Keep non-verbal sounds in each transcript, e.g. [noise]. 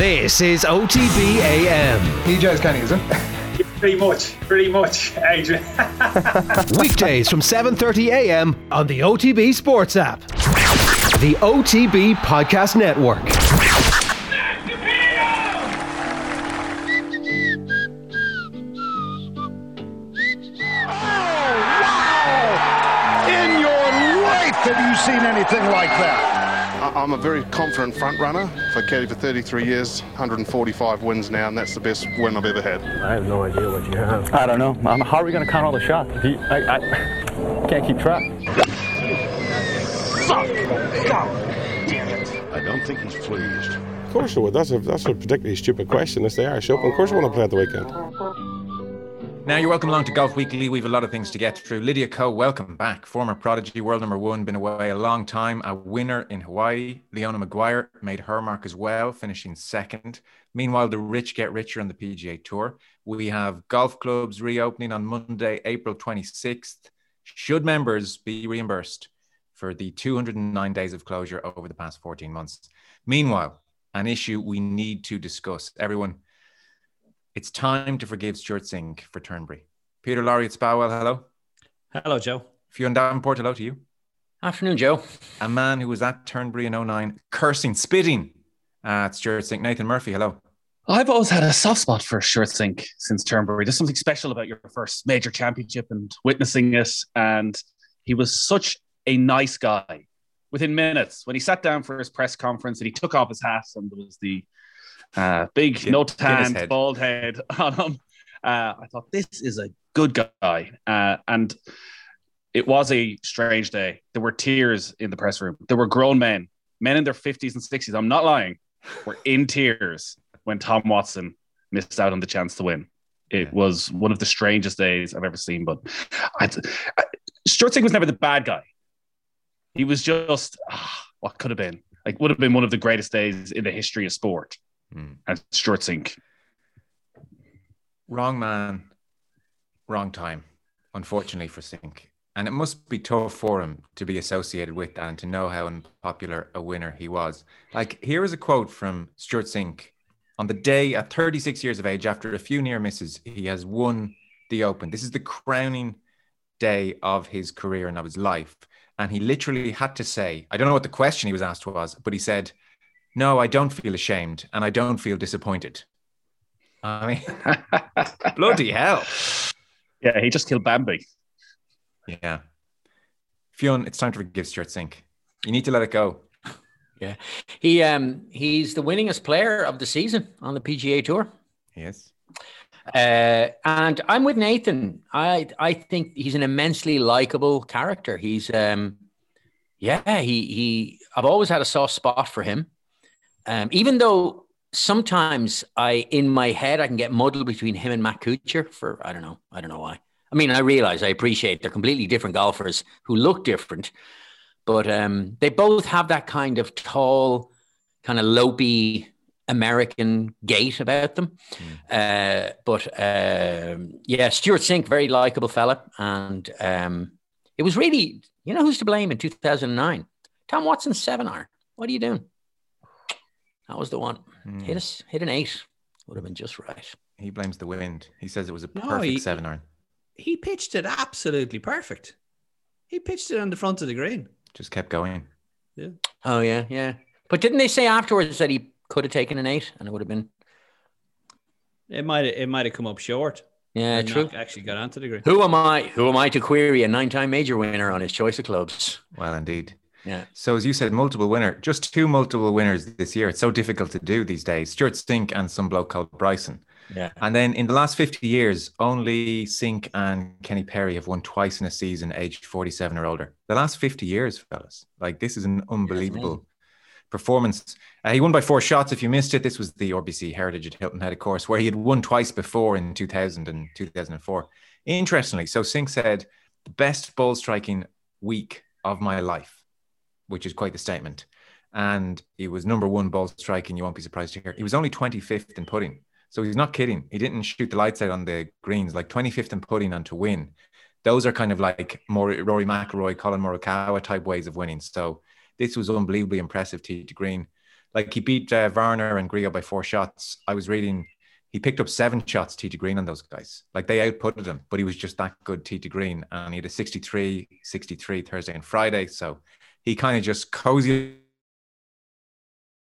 This is OTB AM. PJ's kind of using. [laughs] Pretty much, pretty much, Adrian. [laughs] Weekdays from 7:30 a.m. on the OTB Sports app. The OTB Podcast Network. Oh, In your life have you seen anything like that? I- I'm a very confident front runner for Caddy for 33 years, 145 wins now, and that's the best win I've ever had. I have no idea what you have. I don't know. Um, how are we going to count all the shots? If you, I, I can't keep track. Suck! Damn it. I don't think he's pleased. Of course I would. That's a that's a particularly stupid question. It's the Irish Open. Of course I want to play at the weekend. Now you're welcome along to Golf Weekly. We've a lot of things to get through. Lydia Ko, welcome back. Former prodigy, world number one, been away a long time. A winner in Hawaii. Leona Maguire made her mark as well, finishing second. Meanwhile, the rich get richer on the PGA Tour. We have golf clubs reopening on Monday, April 26th. Should members be reimbursed for the 209 days of closure over the past 14 months? Meanwhile, an issue we need to discuss. Everyone, it's time to forgive Stewart Cink for Turnberry. Peter Lawrie at Spowell, hello. Hello, Joe. Fionn Davenport, hello to you. Afternoon, Joe. A man who was at Turnberry in 09, cursing, spitting at Stewart Cink. Nathan Murphy, hello. I've always had a soft spot for Stewart Cink since Turnberry. There's something special about your first major championship and witnessing it. And he was such a nice guy. Within minutes, when he sat down for his press conference and he took off his hat and there was the uh, big no tan, head. bald head [laughs] on him, uh, I thought this is a good guy. Uh, and it was a strange day. There were tears in the press room. There were grown men, men in their 50s and 60s. I'm not lying. Were in tears when Tom Watson missed out on the chance to win. It Yeah. was one of the strangest days I've ever seen. But I, I, was never the bad guy. He was just ah, what could have been. Like would have been one of the greatest days in the history of sport. Hmm. And Stewart Cink. Wrong man, wrong time, unfortunately for Cink. And it must be tough for him to be associated with and to know how unpopular a winner he was. Like, here is a quote from Stewart Cink. On the day at 36 years of age, after a few near misses, he has won the Open. This is the crowning day of his career and of his life. And he literally had to say, I don't know what the question he was asked was, but he said, No, I don't feel ashamed and I don't feel disappointed. I mean, [laughs] bloody hell. Yeah, he just killed Bambi. Yeah. Fionn, it's time to forgive Stewart Cink. You need to let it go. Yeah, he um he's the winningest player of the season on the PGA Tour. Yes. Uh, and I'm with Nathan. I I think he's an immensely likable character. He's um yeah, he he I've always had a soft spot for him. Um, even though sometimes I in my head I can get muddled between him and Matt Kuchar for I don't know. I don't know why. I mean, I realize I appreciate they're completely different golfers who look different, but um, they both have that kind of tall, kind of lopey American gait about them. Uh, but um, yeah, Stewart Cink, very likable fella, and um, it was really, you know, who's to blame in 2009? Tom Watson's seven iron. What are you doing? That was the one. Hmm. Hit us, hit an eight. Would have been just right. He blames the wind. He says it was a No, perfect he- seven iron. He pitched it absolutely perfect. He pitched it on the front of the green. Just kept going. Yeah. Oh yeah, yeah. But didn't they say afterwards that he could have taken an eight and it would have been? It might it might have come up short. Yeah, true. actually got onto the green. Who am I? Who am I to query a nine-time major winner on his choice of clubs? Well, indeed. Yeah. So, as you said, multiple winner, just two multiple winners this year. It's so difficult to do these days. Stewart Cink and some bloke called Bryson. Yeah. And then in the last 50 years, only Cink and Kenny Perry have won twice in a season, aged 47 or older. The last 50 years, fellas. Like, this is an unbelievable performance. Uh, he won by four shots. If you missed it, this was the RBC Heritage at Hilton Head, of course, where he had won twice before in 2000 and 2004. Interestingly, so Cink said, the best ball striking week of my life, which is quite the statement. And he was number one ball striking. You won't be surprised to hear. He was only 25th in putting. So he's not kidding. He didn't shoot the lights out on the greens, like 25th in putting and to win. Those are kind of like Rory McIlroy, Collin Morikawa type ways of winning. So this was unbelievably impressive tee to green. Like he beat uh, Varner and Grillo by four shots. I was reading he picked up seven shots, tee to green, on those guys. Like they outputted him, but he was just that good, tee to green. And he had a 63, 63 Thursday and Friday. So he kind of just cozy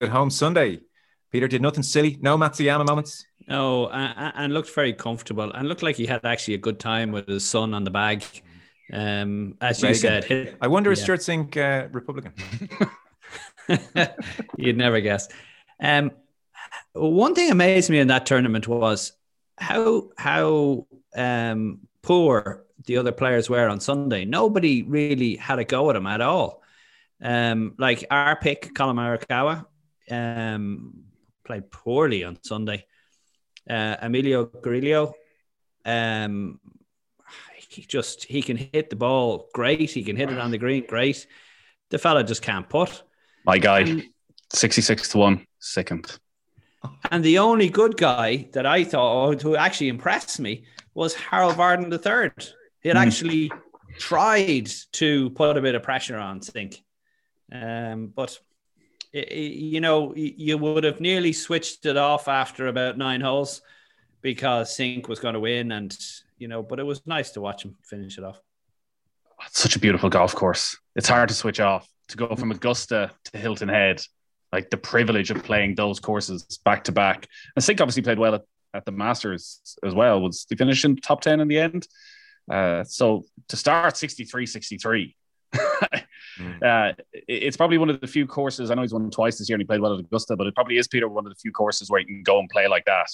at home Sunday. Peter did nothing silly. No Matsuyama moments. No, and, and looked very comfortable and looked like he had actually a good time with his son on the bag. Um, as you said, hit, I wonder is yeah. Stewart Cink uh, Republican? [laughs] You'd never guess. Um, one thing amazed me in that tournament was how how um, poor the other players were on Sunday. Nobody really had a go at him at all. Um, like our pick, Collin Morikawa, um, played poorly on Sunday. Uh, Emilio Grillo, um, he just he can hit the ball great. He can hit it on the green great. The fella just can't put. My guy, 66 to 1, second. And the only good guy that I thought who actually impressed me was Harold Varner III. He had Mm. actually tried to put a bit of pressure on Cink. Um, but, you know, you would have nearly switched it off after about nine holes because Cink was going to win. And, you know, but it was nice to watch him finish it off. It's such a beautiful golf course. It's hard to switch off. To go from Augusta to Hilton Head, like the privilege of playing those courses back to back. And Cink obviously played well at, at the Masters as well. Was he finished in top 10 in the end? Uh, so to start 63 63, uh, it's probably one of the few courses. I know he's won twice this year and he played well at Augusta, but it probably is, Peter, one of the few courses where you can go and play like that.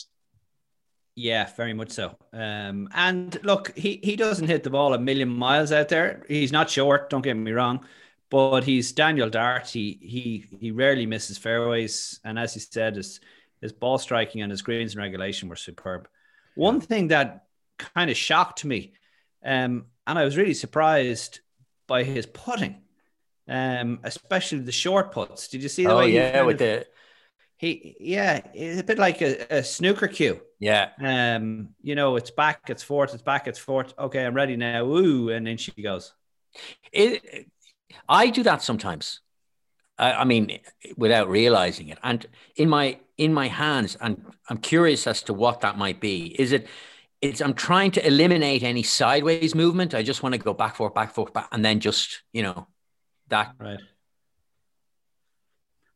Yeah, very much so. Um, and look, he, he doesn't hit the ball a million miles out there. He's not short, don't get me wrong, but he's Daniel Dart. He he he rarely misses fairways, and as he said, his his ball striking and his greens and regulation were superb. One thing that kind of shocked me, um, and I was really surprised by his putting, um, especially the short puts. Did you see the Oh way? he yeah, with of- the he yeah, it's a bit like a, a snooker cue. yeah. Um, you know, it's back, it's forth, it's back, it's forth. Okay, I'm ready now. Ooh, and then she goes. It, I do that sometimes. I, I mean, without realizing it, and in my in my hands, and I'm curious as to what that might be. Is it? It's I'm trying to eliminate any sideways movement. I just want to go back, forth, back, forth, back, and then just you know that. Right.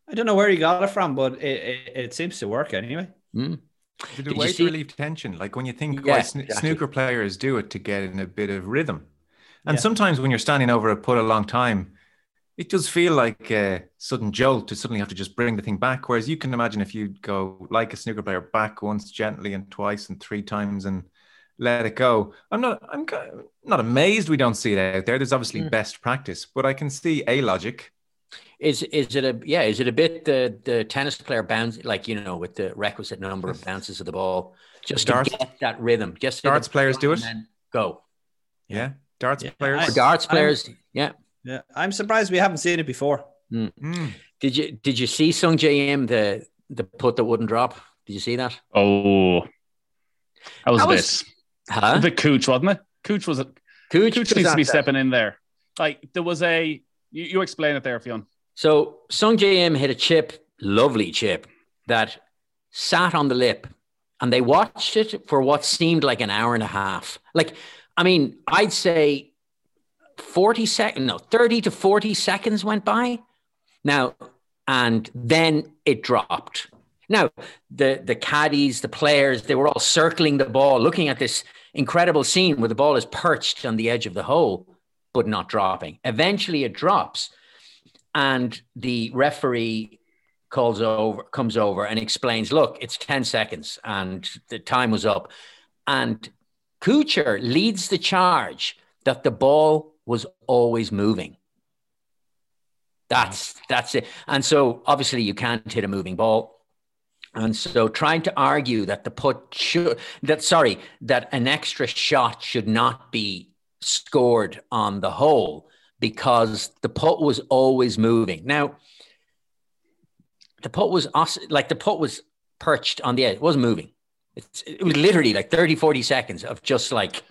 I don't know where he got it from, but it, it, it seems to work anyway. Mm. It's a Did you way see- relieve tension. Like when you think Yeah, why sn- exactly. snooker players do it to get in a bit of rhythm. And Yeah. sometimes when you're standing over a putt a long time, it does feel like a sudden jolt to suddenly have to just bring the thing back. Whereas you can imagine if you go like a snooker player back once gently and twice and three times and let it go. I'm not I'm not amazed we don't see it out there. There's obviously Mm. best practice, but I can see a logic. Is is it a yeah? Is it a bit the the tennis player bounce like you know with the requisite number of bounces of the ball just Darts- to get that rhythm? Just darts players do it? Go. Yeah. Darts Yeah, players. I- For darts I'm- players, yeah. Yeah, I'm surprised we haven't seen it before. Mm. Did you did you see Sung Jae Im the the putt that wouldn't drop? Did you see that? Oh, that was That a bit, was- a Huh? bit cooch, wasn't it? Cooch was a Cooch, Cooch needs to be that. stepping in there. Like there was a you, you explain it there, Fionn. So Sung Jae Im hit a chip, lovely chip that sat on the lip, and they watched it for what seemed like an hour and a half. Like, I mean, I'd say forty seconds, no, thirty to forty seconds went by. Now, and then it dropped. Now, the the caddies, the players, they were all circling the ball, looking at this incredible scene where the ball is perched on the edge of the hole, but not dropping. Eventually, it drops and the referee calls over comes over and explains look it's 10 seconds and the time was up. And Kuchar leads the charge that the ball was always moving. That's that's it. And so obviously you can't hit a moving ball. And so trying to argue that the put should that sorry that an extra shot should not be scored on the hole because the putt was always moving. Now, the putt was like the putt was perched on the edge. It wasn't moving. It's, it was literally like 30, 40 seconds of just like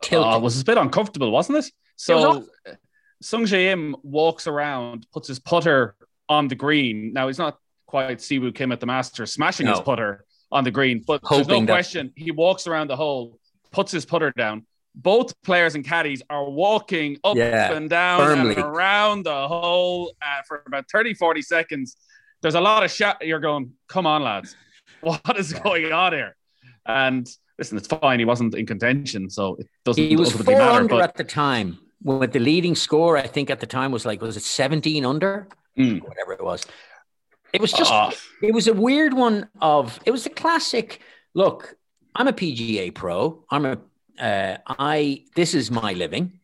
tilting. Oh, it was a bit uncomfortable, wasn't it? It was So uh, Sung Jae Im walks around, puts his putter on the green. Now he's not quite Siwoo Kim at the Masters smashing his putter on the green, but there's no Hoping that- question he walks around the hole, puts his putter down. Both players and caddies are walking up Yeah, and down firmly. and around the hole uh, for about 30, 40 seconds. There's a lot of shot. You're going, come on, lads. What is going on here? And listen, it's fine. He wasn't in contention, so it doesn't He was four matter. under But at the time. With the leading score, I think at the time was like, was it 17 under? Mm. Whatever it was. It was just, Ah. it was a weird one of, it was a classic. Look, I'm a PGA pro. I'm a, uh, I, this is my living.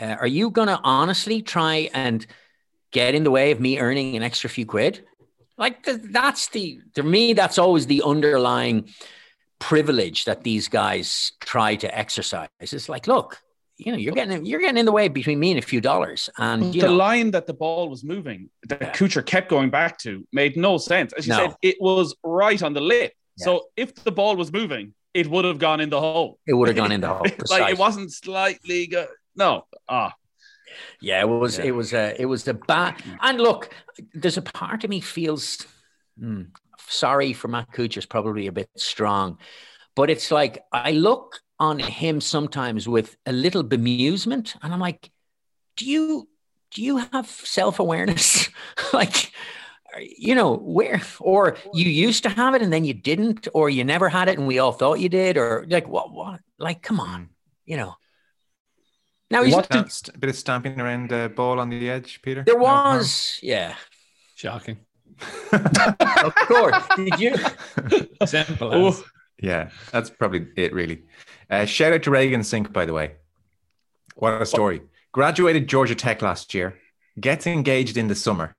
Uh, are you going to honestly try and get in the way of me earning an extra few quid? Like th- that's the, to me, that's always the underlying privilege that these guys try to exercise. It's like, look, you know, you're getting you're getting in the way between me and a few dollars, and you the know, line that the ball was moving, that Kuchar kept going back to, made no sense. As you No. said, it was right on the lip. Yeah. So if the ball was moving, it would have gone in the hole. it would have gone in the [laughs] hole. like it wasn't slightly go- no. Ah, Yeah, it was. Yeah. It was a. It was a bad. And look, there's a part of me feels hmm, sorry for Matt Kuchar's probably a bit strong, but it's like I look on him sometimes with a little bemusement, and I'm like, do you do you have self awareness? [laughs] like. You know, where, or you used to have it and then you didn't, or you never had it and we all thought you did, or like, what, what, like, come on, you know. Now he's, What Stamp- st- bit of stamping around the ball on the edge, Peter. there No was, yeah, Shocking. [laughs] of course. Did you? Simple. Oh. as. Yeah, that's probably it, really. Uh, shout out to Reagan Cink, by the way. What a story. Graduated Georgia Tech last year, gets engaged in the summer,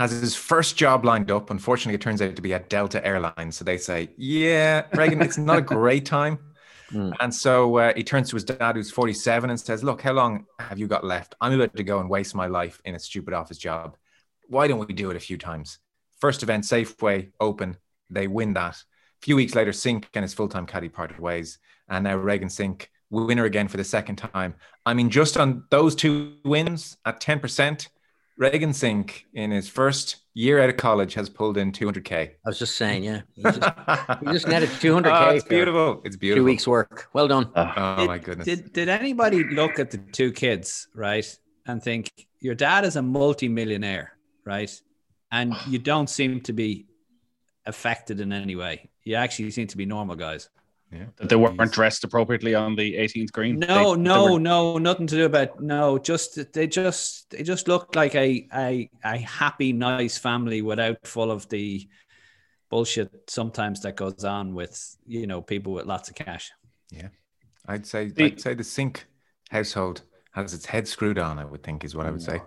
has his first job lined up. Unfortunately, it turns out to be at Delta Airlines. So they say, Yeah, Reagan, it's not a great time. [laughs] Mm. And so uh, he turns to his dad, who's 47, and says, Look, how long have you got left? I'm about to go and waste my life in a stupid office job. Why don't we do it a few times? First event, Safeway, open. They win that. A few weeks later, Cink and his full time caddy parted ways. And now Reagan Cink, winner again for the second time. I mean, just on those two wins at 10%, Reagan Cink in his first year out of college has pulled in 200K. I was just saying, yeah. He just, he just [laughs] netted 200K. Oh, it's beautiful. It's beautiful. Two weeks' work. Well done. Ah. Oh, Did- my goodness. Did did anybody look at the two kids, right, and think your dad is a multi-millionaire, right, and you don't seem to be affected in any way. You actually seem to be normal guys. Yeah. that they weren't dressed appropriately on the 18th green. No, They- they no, were- no, nothing to do about no. Just they just they just looked like a a a happy, nice family without full of the bullshit sometimes that goes on with you know people with lots of cash. Yeah, I'd say The- I'd say the Cink household has its head screwed on. I would think is what I would say.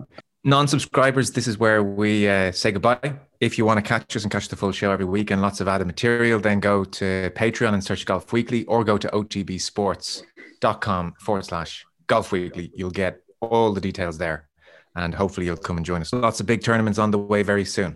Non-subscribers, this is where we uh, say goodbye. If you want to catch us and catch the full show every week and lots of added material, then go to Patreon and search Golf Weekly, or go to otbsports.com forward slash Golf Weekly. You'll get all the details there, and hopefully you'll come and join us. Lots of big tournaments on the way very soon.